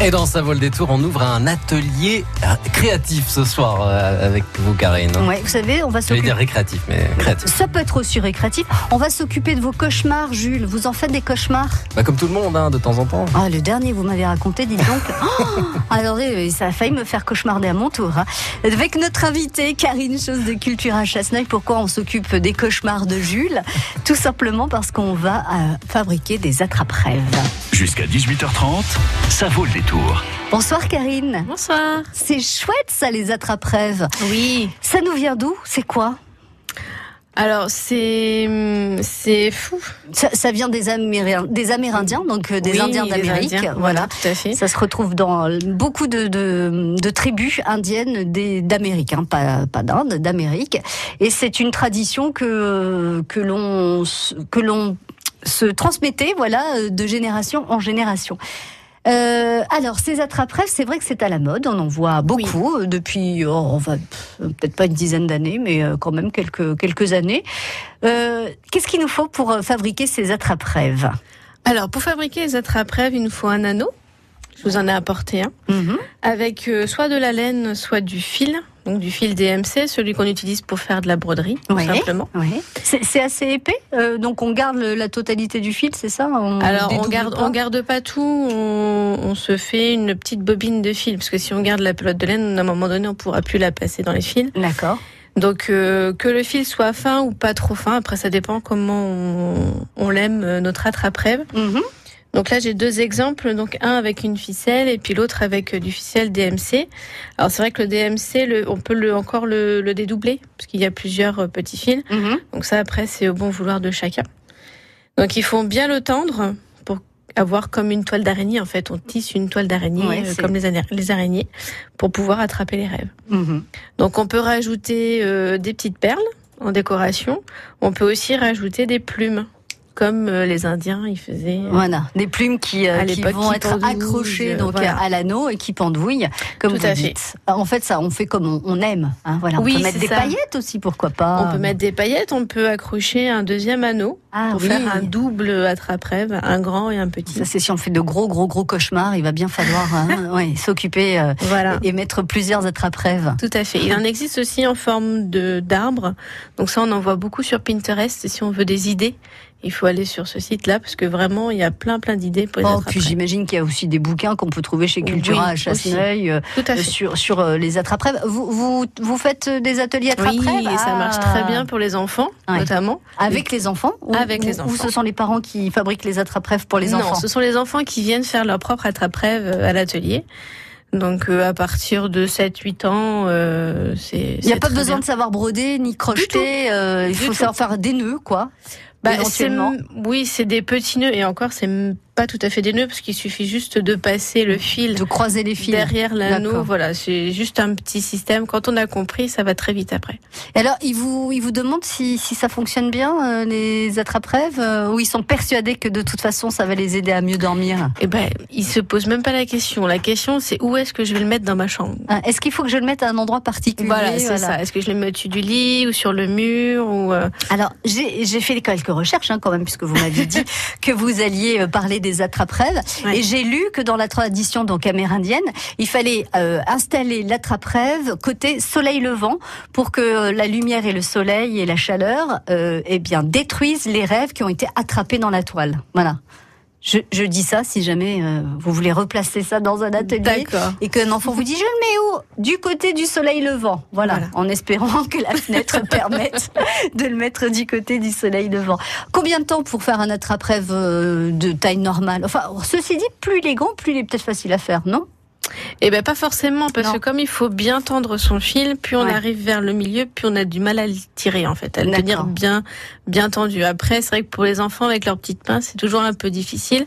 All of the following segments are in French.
Et dans Ça vaut le détour, on ouvre un atelier créatif ce soir euh, avec vous, Karine. Ouais, vous savez, on va Je vais s'occuper. dire récréatif, mais créatif. Ça peut être aussi récréatif. On va s'occuper de vos cauchemars, Jules. Vous en faites des cauchemars Bah, comme tout le monde, hein, de temps en temps. Ah, le dernier, vous m'avez raconté, dites donc. Oh Attendez, ça a failli me faire cauchemarder à mon tour. hein. Avec notre invitée, Karine Chose de Culture à Chasseneuil, pourquoi on s'occupe des cauchemars de Jules? Tout simplement parce qu'on va euh, fabriquer des attrape-rêves. Jusqu'à 18h30, ça vaut le Bonsoir, Karine. Bonsoir. C'est chouette, ça, les attrape-rêves. Oui. Ça nous vient d'où? C'est quoi? Alors c'est hum, c'est fou. ça, ça vient des, Améri- des Amérindiens, donc euh, des Oui, Indiens d'Amérique. Voilà. tout à fait. Ça se retrouve dans beaucoup de, de, de tribus indiennes d'Amérique, hein, pas, pas d'Inde, d'Amérique. Et c'est une tradition que, que l'on que l'on se transmettait, voilà, euh, de génération en génération. Euh, alors, ces attrape-rêves, c'est vrai que c'est à la mode. On en voit beaucoup euh, depuis, oh, on va pff, peut-être pas une dizaine d'années, mais euh, quand même quelques quelques années. Euh, Qu'est-ce qu'il nous faut pour fabriquer ces attrape-rêves? Alors pour fabriquer les attrape-rêves, il nous faut un anneau. Je vous en ai apporté un Mhm. avec euh, soit de la laine, soit du fil. Donc du fil DMC, celui qu'on utilise pour faire de la broderie, tout Ouais. simplement. C'est assez épais, euh, donc on garde le- la totalité du fil, c'est ça? On Alors on garde, pas? on garde pas tout, on, on se fait une petite bobine de fil, parce que si on garde la pelote de laine, à un moment donné, on pourra plus la passer dans les fils. D'accord. Donc euh, que le fil soit fin ou pas trop fin, après ça dépend comment on, on l'aime euh, notre attrape-rêve. Mhm. Donc là j'ai deux exemples, donc un avec une ficelle et puis l'autre avec euh, du ficelle DMC. Alors c'est vrai que le DMC, le- on peut le, encore le, le dédoubler parce qu'il y a plusieurs euh, petits fils. Mhm. Donc ça après c'est au bon vouloir de chacun. Donc il faut bien le tendre pour avoir comme une toile d'araignée en fait. On tisse une toile d'araignée Ouais, euh, comme les, araignées pour pouvoir attraper les rêves. Mhm. Donc on peut rajouter euh, des petites perles en décoration. On peut aussi rajouter des plumes, comme euh, les Indiens ils faisaient. euh, Voilà, des plumes qui, euh, À qui l'époque, vont qui être accrochées donc voilà. à l'anneau et qui pendouillent, comme Tout vous à fait. En fait, ça, on fait comme on, on aime. Hein, voilà, on Oui, peut mettre des ça. paillettes aussi, pourquoi pas. On peut mettre des paillettes, on peut accrocher un deuxième anneau ah, pour oui. faire un double attrape-rêve, un grand et un petit. Ça, c'est si on fait de gros, gros, gros cauchemars, il va bien falloir hein, ouais, s'occuper euh, Voilà. et mettre plusieurs attrape-rêves. Tout à fait. Il en existe aussi en forme de d'arbre. Donc ça, on en voit beaucoup sur Pinterest. Et si on veut des idées, il faut aller sur ce site-là parce que vraiment, il y a plein plein d'idées pour Oh, attrape puis j'imagine qu'il y a aussi des bouquins qu'on peut trouver chez Cultura Oui, à Chasseneuil euh, sur, sur euh, les attrape-rêves. Vous, vous, vous faites des ateliers attrape-rêves Oui, et ça marche très bien pour les enfants, Ouais. notamment. Avec les enfants ou, Avec les ou- Ou enfants. ce sont les parents qui fabriquent les attrape-rêves pour les non, enfants? ce sont les enfants qui viennent faire leur propre attrape-rêve euh, à l'atelier. Donc euh, à partir de 7-8 ans, euh, c'est. Il n'y a pas besoin de savoir broder ni crocheter, euh, il faut savoir faire des nœuds, quoi. Bah, éventuellement. oui, c'est des petits nœuds et encore, c'est pas tout à fait des nœuds parce qu'il suffit juste de passer le fil De croiser les fils. derrière l'anneau. Voilà, c'est juste un petit système. Quand on a compris, ça va très vite après. Et alors, ils vous, ils vous demandent si, si ça fonctionne bien, euh, les attrape-rêves, euh, ou ils sont persuadés que de toute façon, ça va les aider à mieux dormir? Et ben, ils se posent même pas la question. La question, c'est où est-ce que je vais le mettre dans ma chambre? Ah, Est-ce qu'il faut que je le mette à un endroit particulier? Voilà, c'est ça. Est-ce que je le mets au-dessus du lit ou sur le mur ou euh, Alors, j'ai fait quelques recherches hein, quand même, puisque vous m'aviez dit que vous alliez parler des attrape-rêves. Ouais. Et j'ai lu que dans la tradition donc amérindienne, il fallait euh, installer l'attrape-rêve côté soleil levant pour que la lumière et le soleil et la chaleur euh, eh bien, détruisent les rêves qui ont été attrapés dans la toile. Voilà. Je, je dis ça si jamais euh, vous voulez replacer ça dans un atelier et qu'un enfant vous dit je le mets où? Du côté du soleil levant. Voilà, Voilà. en espérant que la fenêtre permette de le mettre du côté du soleil levant. Combien de temps pour faire un attrape-rêve euh, de taille normale? Enfin, ceci dit, plus il est grand, plus il est peut-être facile à faire, non? Eh ben pas forcément parce Non. que comme il faut bien tendre son fil, plus on Ouais. arrive vers le milieu, plus on a du mal à le tirer en fait, à le tenir bien bien tendu. Après, c'est vrai que pour les enfants avec leurs petites mains, c'est toujours un peu difficile.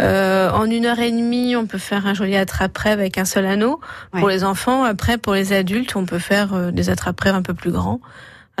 Euh, en une heure et demie, on peut faire un joli attrape-rêve avec un seul anneau. Pour les enfants, après pour les adultes, on peut faire euh, des attrape-rêves un peu plus grands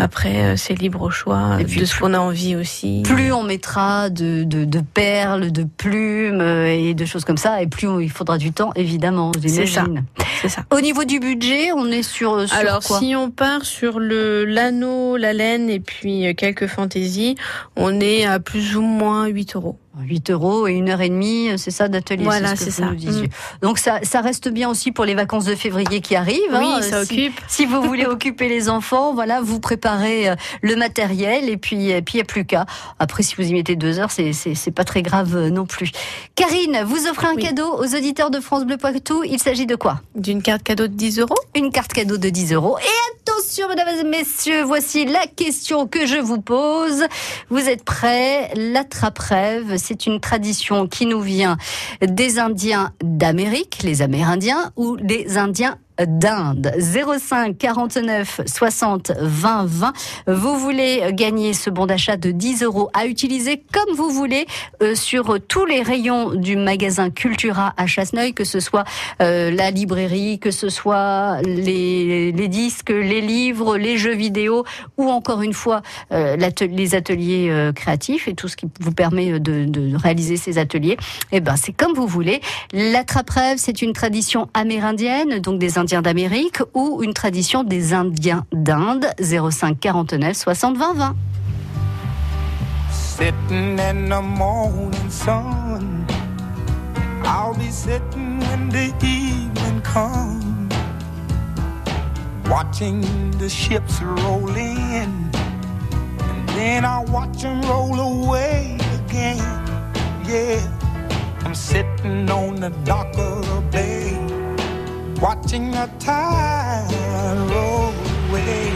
Après, euh, c'est libre au choix Et puis de ce plus- qu'on a envie aussi. Plus on mettra de, de, de perles, de plumes euh, et de choses comme ça, et plus il faudra du temps, évidemment, j'imagine. C'est ça. Au niveau du budget, on est sur, sur Alors, quoi si on part sur le l'anneau, la laine et puis euh, quelques fantaisies, on est à plus ou moins 8 euros. 8 euros et une heure et demie, c'est ça d'atelier. Voilà, ce que c'est ça. nous disiez. Mm. Donc ça, ça reste bien aussi pour les vacances de février qui arrivent. Oui, hein. ça Si- occupe. Si vous voulez occuper les enfants, voilà, vous préparez euh, le matériel et puis et puis il n'y a plus qu'à. Après, si vous y mettez deux heures, c'est c'est pas très grave euh, non plus. Karine, vous offrez un Oui. cadeau aux auditeurs de France Bleu Poitou. Il s'agit de quoi? D'une carte cadeau de 10 euros? Une carte cadeau de 10 euros. Et attention, mesdames et messieurs, voici la question que je vous pose. Vous êtes prêts? L'attrape-rêve, c'est une tradition qui nous vient des Indiens d'Amérique, les Amérindiens, ou des Indiens d'Inde. 05 49 60 20 20. Vous voulez gagner ce bon d'achat de 10 euros à utiliser comme vous voulez euh, sur tous les rayons du magasin Cultura à Chasseneuil, que ce soit euh, la librairie, que ce soit les, disques, les livres, les jeux vidéo, ou encore une fois euh, les ateliers créatifs et tout ce qui vous permet de, réaliser ces ateliers. Eh ben, c'est comme vous voulez. L'attrape-rêve, c'est une tradition amérindienne, donc des Indiens d'Amérique, ou une tradition des Indiens d'Inde. 05 49 60 20 20. Sitting in the morning sun. I'll be sitting when the evening comes. Watching the ships roll in. And then I'll watch them roll away again. Yeah. I'm sitting on the dock of the bay. Watching the tide roll away.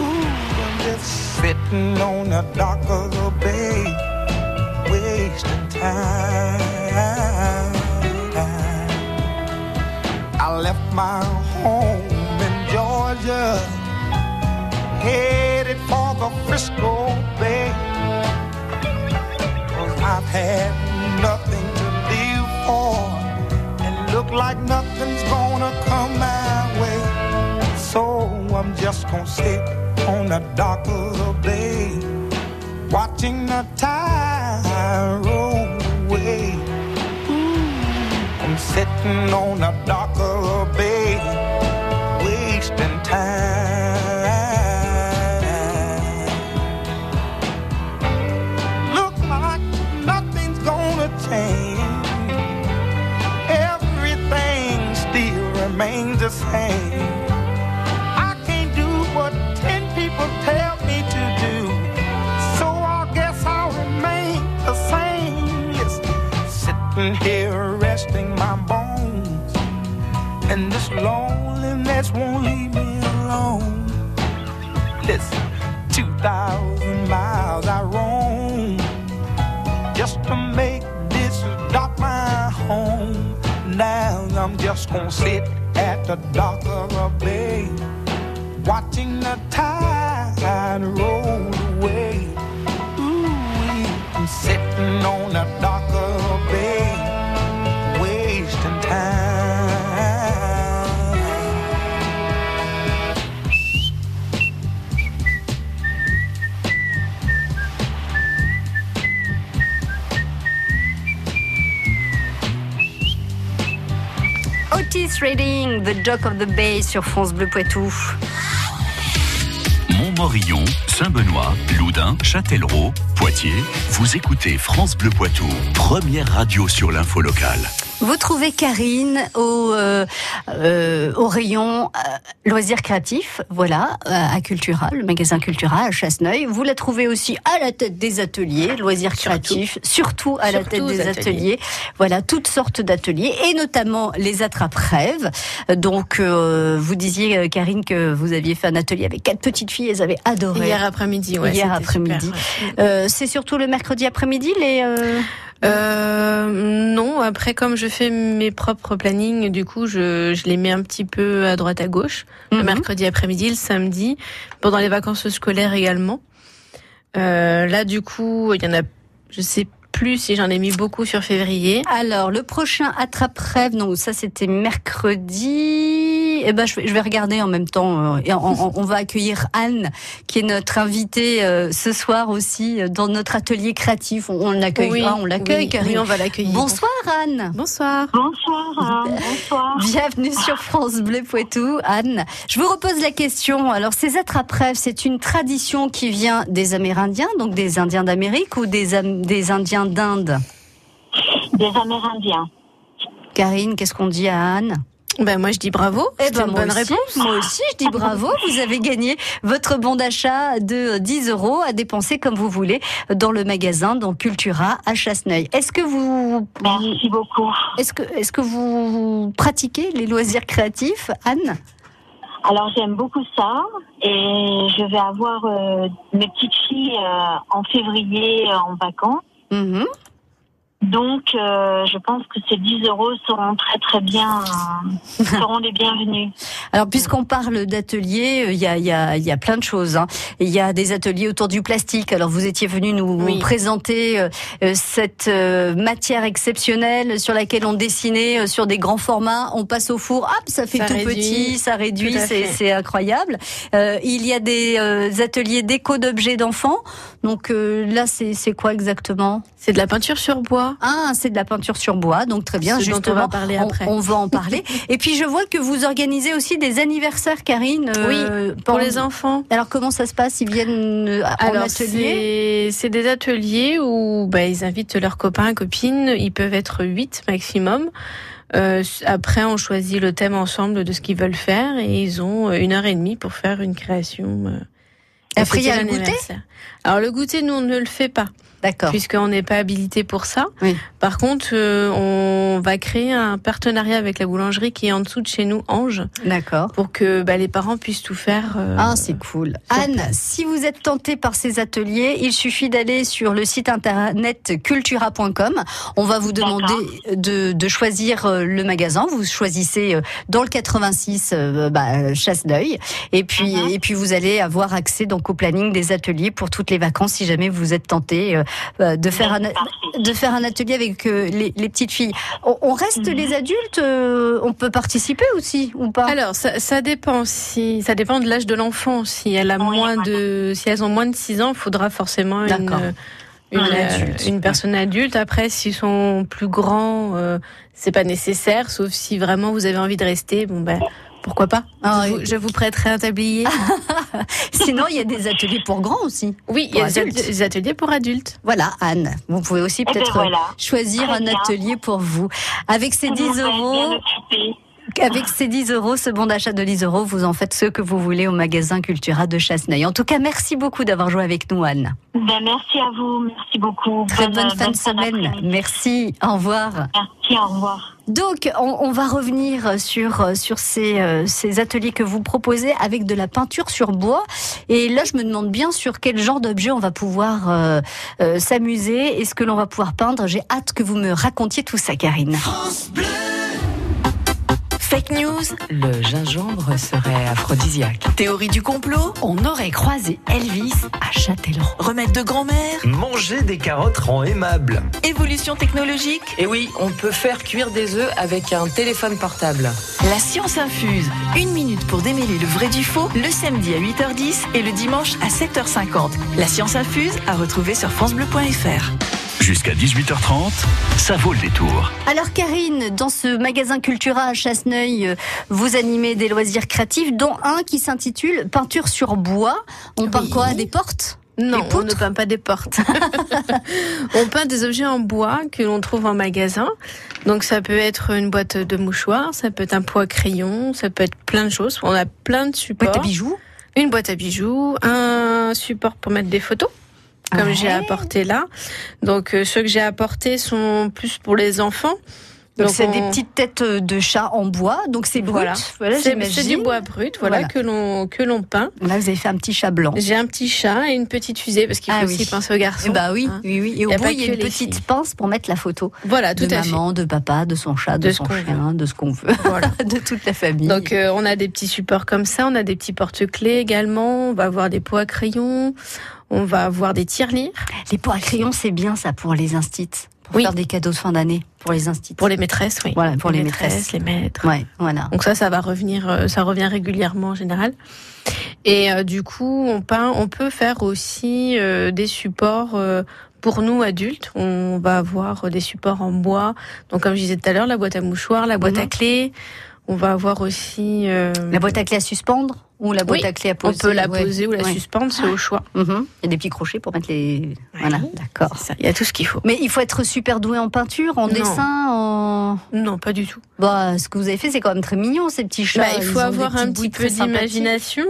Ooh, I'm just sitting on the dock of the bay, wasting time. I left my home in Georgia, headed for the Frisco Bay. I've had nothing to live for, and look like nothing's gonna come my way. So I'm just gonna sit on the dock of the bay, watching the tide roll away. Ooh, I'm sitting on the dock remains the same. I can't do what ten people tell me to do. So I guess I'll remain the same. Yes, sitting here resting my bones. And this loneliness won't leave me alone. Listen, 2,000 miles I roam just to make this dock my home. Now I'm just gonna sit the dock of a bay, watching the tide Dock of the Bay sur France Bleu Poitou. Montmorillon, Saint-Benoît, Loudun, Châtellerault, Poitiers. Vous écoutez France Bleu Poitou, première radio sur l'info locale. Vous trouvez Karine au, euh, euh, au rayon euh, loisirs créatifs, voilà, euh, à Cultura, le magasin Cultura à Chasseneuil. Vous la trouvez aussi à la tête des ateliers, loisirs Surtout. créatifs, surtout à la tête des ateliers. ateliers. Voilà, toutes sortes d'ateliers et notamment les attrape-rêves. Donc, euh, vous disiez, euh, Karine, que vous aviez fait un atelier avec quatre petites filles, elles avaient adoré. Hier après-midi, ouais. Hier après-midi. ouais. Euh, c'est surtout le mercredi après-midi, les. Euh, non, après comme je fais mes propres plannings, du coup je, je les mets un petit peu à droite à gauche. Le Mhm. mercredi après-midi, le samedi, pendant les vacances scolaires également. Euh, là du coup, il y en a, je sais plus si j'en ai mis beaucoup sur février. Alors, le prochain attrape-rêve, non, ça c'était mercredi. Eh ben, je vais, regarder en même temps. euh, et on, on- on va accueillir Anne, qui est notre invitée euh, ce soir aussi euh, dans notre atelier créatif. On, l'accueille, Oui, ah, on l'accueille, oui, on va l'accueillir. Bonsoir Anne. Bonsoir. Bonsoir, hein, bonsoir. Bienvenue sur France Bleu Poitou, Anne. Je vous repose la question. Alors, ces attrape-rêves, c'est une tradition qui vient des Amérindiens, donc des Indiens d'Amérique ou des, Am- des Indiens d'Inde? Des Amérindiens. Karine, qu'est-ce qu'on dit à Anne? Ben moi je dis bravo. Eh C'est ben, une bonne aussi, réponse. Moi aussi, je dis bravo. Vous avez gagné votre bon d'achat de 10 euros à dépenser comme vous voulez dans le magasin, donc Cultura à Chasseneuil. Est-ce que vous, Merci beaucoup. est-ce que, est-ce que vous pratiquez les loisirs créatifs, Anne? Alors j'aime beaucoup ça et je vais avoir euh, mes petites filles euh, en février euh, en vacances. Mhm. Donc euh, je pense que ces 10 euros seront très très bien, euh, seront les bienvenus. Alors, puisqu'on parle d'ateliers, euh, il y a, il y, a, il y a plein de choses. hein. Il y a des ateliers autour du plastique. Alors, vous étiez venu nous Oui. présenter euh, cette euh, matière exceptionnelle sur laquelle on dessinait euh, sur des grands formats. On passe au four, hop, ça fait Ça tout réduit. petit, ça réduit, c'est incroyable. Euh, il y a des euh, ateliers déco d'objets d'enfants. Donc euh, là, c'est c'est quoi exactement? C'est de la peinture sur bois. Ah, c'est de la peinture sur bois. Donc très bien, Ce dont on justement, va parler après. on va en parler. Et puis je vois que vous organisez aussi des anniversaires, Karine. euh, Pour pendant- les enfants. Alors comment ça se passe? Ils viennent euh, en Alors atelier? c'est des ateliers où bah, ils invitent leurs copains, copines. Ils peuvent être 8 maximum. Euh, après, on choisit le thème ensemble de ce qu'ils veulent faire et ils ont euh, une heure et demie pour faire une création. euh, Après, il y a le goûter? Alors le goûter, nous on ne le fait pas D'accord. puisqu'on n'est pas habilité pour ça. Oui. Par contre, euh, on va créer un partenariat avec la boulangerie qui est en dessous de chez nous, Ange, D'accord. pour que bah, les parents puissent tout faire. euh, Ah, c'est cool. Anne, si vous êtes tenté par ces ateliers, il suffit d'aller sur le site internet cultura.com. On va vous demander de, de choisir euh, le magasin. Vous choisissez euh, dans le 86 euh, bah, chasse d'œil. Et puis, Mhm. et puis vous allez avoir accès donc au planning des ateliers pour toutes les vacances si jamais vous êtes tenté de faire un, de faire un atelier avec euh, les, les petites filles. On, on reste Mhm. les adultes, euh, on peut participer aussi ou pas? Alors, ça, ça dépend si ça dépend de l'âge de l'enfant. Si elle a Oui, moins voilà. de, si elles ont moins de 6 ans, il faudra forcément une une, Un euh, adulte. une personne adulte. Après, s'ils sont plus grands, euh, c'est pas nécessaire, sauf si vraiment vous avez envie de rester. Bon ben, pourquoi pas Ah, je, vous, je vous prêterai un tablier. Sinon, il y a des ateliers pour grands aussi. oui, il y a des adultes. at- des ateliers pour adultes. Voilà, Anne, vous pouvez aussi Eh ben peut-être voilà. choisir Très un bien. atelier pour vous. Avec ces Vous 10 m'avez euros, avec ces 10 euros, ce bon d'achat de 10 euros, vous en faites ce que vous voulez au magasin Cultura de Chasseneuil. En tout cas, merci beaucoup d'avoir joué avec nous, Anne. Ben, merci à vous, merci beaucoup. Très bonne, fin de semaine. Merci, au revoir. Merci, au revoir. Donc, on, va revenir sur, sur ces, euh, ces ateliers que vous proposez avec de la peinture sur bois. Et là, je me demande bien sur quel genre d'objet on va pouvoir euh, euh, s'amuser et ce que l'on va pouvoir peindre. J'ai hâte que vous me racontiez tout ça, Karine. Fake news, le gingembre serait aphrodisiaque. Théorie du complot, on aurait croisé Elvis à Châtellerault. Remède de grand-mère, Manger des carottes rend aimable. évolution technologique, Et oui, on peut faire cuire des œufs avec un téléphone portable. la science infuse. Une minute pour démêler le vrai du faux, le samedi à 8h10 et le dimanche à 7h50. La science infuse à retrouver sur francebleu.fr. Jusqu'à 18h30, ça vaut le détour. Alors Karine, dans ce magasin Cultura à Chasseneuil, euh, vous animez des loisirs créatifs, dont un qui s'intitule Peinture sur bois. On peint quoi Des portes? Non, on ne peint pas des portes. on peint des objets en bois que l'on trouve en magasin. Donc ça peut être une boîte de mouchoirs, ça peut être un pot à crayon, ça peut être plein de choses. On a plein de supports. Boîte à bijoux? Une boîte à bijoux, un support pour mettre des photos. Comme Ouais. j'ai apporté là. Donc euh, ceux que j'ai apportés sont plus pour les enfants. Donc c'est on- des petites têtes euh, de chat en bois, donc c'est brut. Voilà. Voilà, C'est du bois brut, voilà, Voilà. que l'on que l'on peint. Là, vous avez fait un petit chat blanc. J'ai un petit chat et une petite fusée parce qu'il faut Ah aussi oui. penser aux garçons. Eh bah oui, hein. oui, oui. Et au bout, il y a une petite filles. pince pour mettre la photo. Voilà, tout de à fait. maman, de papa, de son chat, de, son chien, de ce qu'on veut, Voilà. de toute la famille. Donc euh, on a des petits supports comme ça, on a des petits porte-clés également, on va avoir des pots à crayon, on va avoir des tirelires. les pots à crayon, c'est bien ça pour les instits. pour Oui. faire des cadeaux de fin d'année pour les instituts. Pour les maîtresses, oui. Voilà, pour les maîtresses. les maîtres. Ouais, voilà. Donc ça, ça va revenir, euh, ça revient régulièrement en général. Et euh, du coup, on peint, on peut faire aussi euh, des supports euh, pour nous adultes. On va avoir des supports en bois. Donc comme je disais tout à l'heure, la boîte à mouchoirs, la boîte Mhm. à clés. On va avoir aussi euh, La boîte à clés à suspendre ou la boîte Oui, à clés à on poser peut la ouais. poser ou la Ouais. suspendre, c'est au choix. Mhm. Il y a des petits crochets pour mettre les. Voilà, d'accord. Il y a tout ce qu'il faut. Mais il faut être super doué en peinture, en Non. dessin, en. Non, pas du tout. Bah, ce que vous avez fait, c'est quand même très mignon, ces petits chats. Bah, il faut avoir un petit peu d'imagination.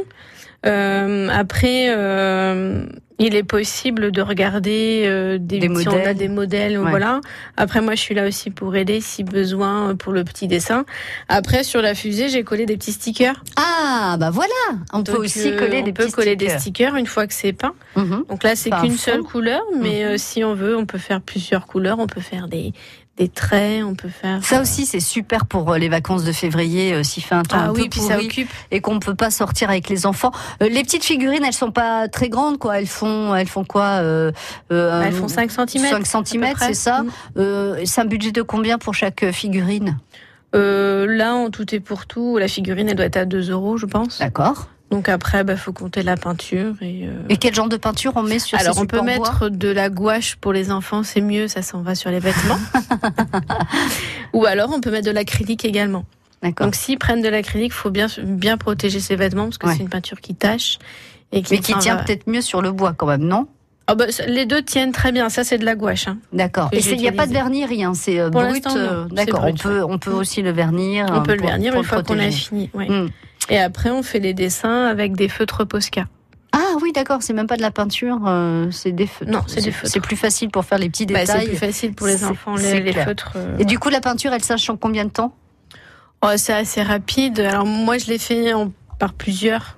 Euh, après, euh, il est possible de regarder euh, des, Des si on a modèles. des modèles, Ouais. voilà. Après, moi, je suis là aussi pour aider si besoin pour le petit dessin. Après, sur la fusée, j'ai collé des petits stickers. Ah, bah voilà On peut aussi euh, coller on des peut petits coller stickers. des stickers une fois que c'est peint. Mhm. Donc là, c'est qu'une seule couleur, mais Mhm. euh, si on veut, on peut faire plusieurs couleurs. On peut faire des des traits, on peut faire. Ça aussi, c'est super pour euh, les vacances de février, euh, s'il fait un temps Ah un oui, peu puis ça occupe. et qu'on ne peut pas sortir avec les enfants. Euh, les petites figurines, elles sont pas très grandes, quoi. Elles font, elles font quoi euh, euh, Elles font 5 cm. 5 cm, c'est ça euh, C'est un budget de combien pour chaque figurine? Euh, là, en tout et pour tout, la figurine, elle doit être à 2 euros, je pense. D'accord. Donc après, bah, faut compter la peinture et. euh, Et quel genre de peinture on met sur Alors ces on peut bois mettre de la gouache pour les enfants, c'est mieux, ça s'en va sur les vêtements. Ou alors on peut mettre de l'acrylique également. D'accord. Donc s'ils prennent de l'acrylique, faut bien bien protéger ses vêtements parce que Ouais. c'est une peinture qui tâche et qui Mais qui tient va- peut-être mieux sur le bois quand même, non? Bah, ça- les deux tiennent très bien. Ça c'est de la gouache. hein. D'accord. Et il n'y a pas de vernis, rien. C'est euh, brut. euh, D'accord. On peut, on peut aussi le vernir. On peut le vernir une fois qu'on a fini. ouais. Mm. Et après on fait les dessins avec des feutres Posca. Ah oui, d'accord. C'est même pas de la peinture. euh, c'est des feutres. Non, c'est des feutres. C'est plus facile pour faire les petits Bah, c'est détails. plus facile pour les C'est- enfants c'est les, les feutres. euh. Et du coup, la peinture, elle sèche en combien de temps? Oh, c'est assez rapide. Alors moi, je l'ai fait en- par plusieurs.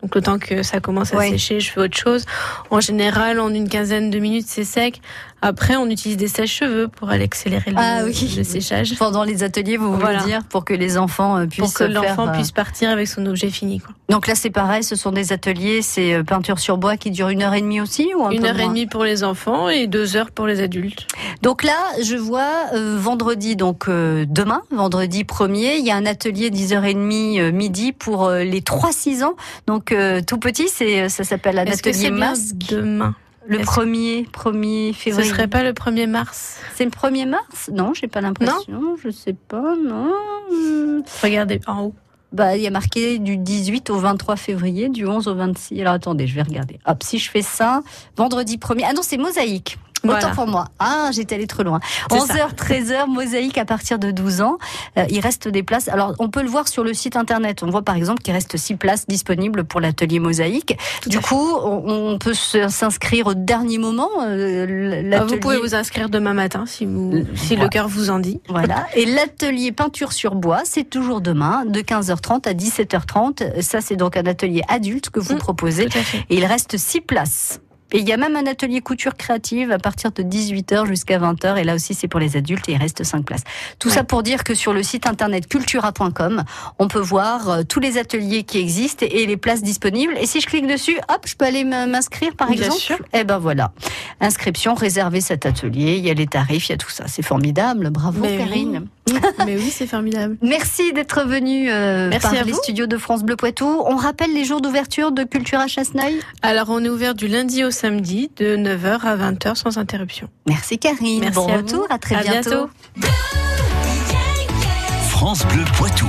Donc le temps que ça commence à Ouais. sécher, je fais autre chose. En général, en une quinzaine de minutes, c'est sec. Après, on utilise des sèche-cheveux pour aller accélérer le, Ah oui. le séchage. Pendant les ateliers, vous voulez Voilà. dire, pour que les enfants euh, puissent Pour que l'enfant euh, puisse partir avec son objet fini. Quoi. Donc là, c'est pareil. Ce sont des ateliers. C'est euh, peinture sur bois qui dure une heure et demie aussi, ou un Une peu heure et demie pour les enfants et deux heures pour les adultes. Donc là, je vois euh, vendredi, donc euh, demain, vendredi 1er, il y a un atelier 10h30 euh, midi pour les 3-6 ans. Donc euh, tout petit, c'est ça s'appelle un atelier masque. demain? Le est-ce- 1er, 1er Ce février. serait pas le 1er mars C'est le 1er mars? Non, j'ai pas l'impression. Je sais pas, non. Regardez en haut. Bah, il y a marqué du 18 au 23 février, du 11 au 26. Alors attendez, je vais regarder. Hop, si je fais ça, vendredi 1er. Ah non, c'est mosaïque. Autant Voilà. pour moi. Ah, j'étais allée trop loin. C'est ça. 11h, 13h, mosaïque à partir de 12 ans. Euh, il reste des places. Alors, on peut le voir sur le site internet. On voit par exemple qu'il reste 6 places disponibles pour l'atelier mosaïque. du coup, on, on peut s'inscrire au dernier moment. euh, Ah, vous pouvez vous inscrire demain matin si, vous, si Voilà. le cœur vous en dit. Voilà. Et l'atelier peinture sur bois, c'est toujours demain, de 15h30 à 17h30. Ça, c'est donc un atelier adulte que vous Mm, proposez. Et il reste 6 places. Et il y a même un atelier couture créative à partir de 18h jusqu'à 20h. Et là aussi, c'est pour les adultes et il reste 5 places. Tout Ouais. ça pour dire que sur le site internet cultura.com, on peut voir euh, tous les ateliers qui existent et les places disponibles. Et si je clique dessus, hop, je peux aller m'inscrire par Bien exemple. sûr. Eh ben voilà. Inscription, réserver cet atelier. Il y a les tarifs, il y a tout ça. C'est formidable. Bravo, Mais oui. Mais oui, c'est formidable. Merci d'être venu euh, Merci par à les vous. studios de France Bleu Poitou. On rappelle les jours d'ouverture de Cultura Chasseneuil. Alors, on est ouvert du lundi au samedi de 9h à 20h sans interruption. Merci Karine. Merci bon à retour, vous. à très À bientôt. bientôt. France Bleu Poitou.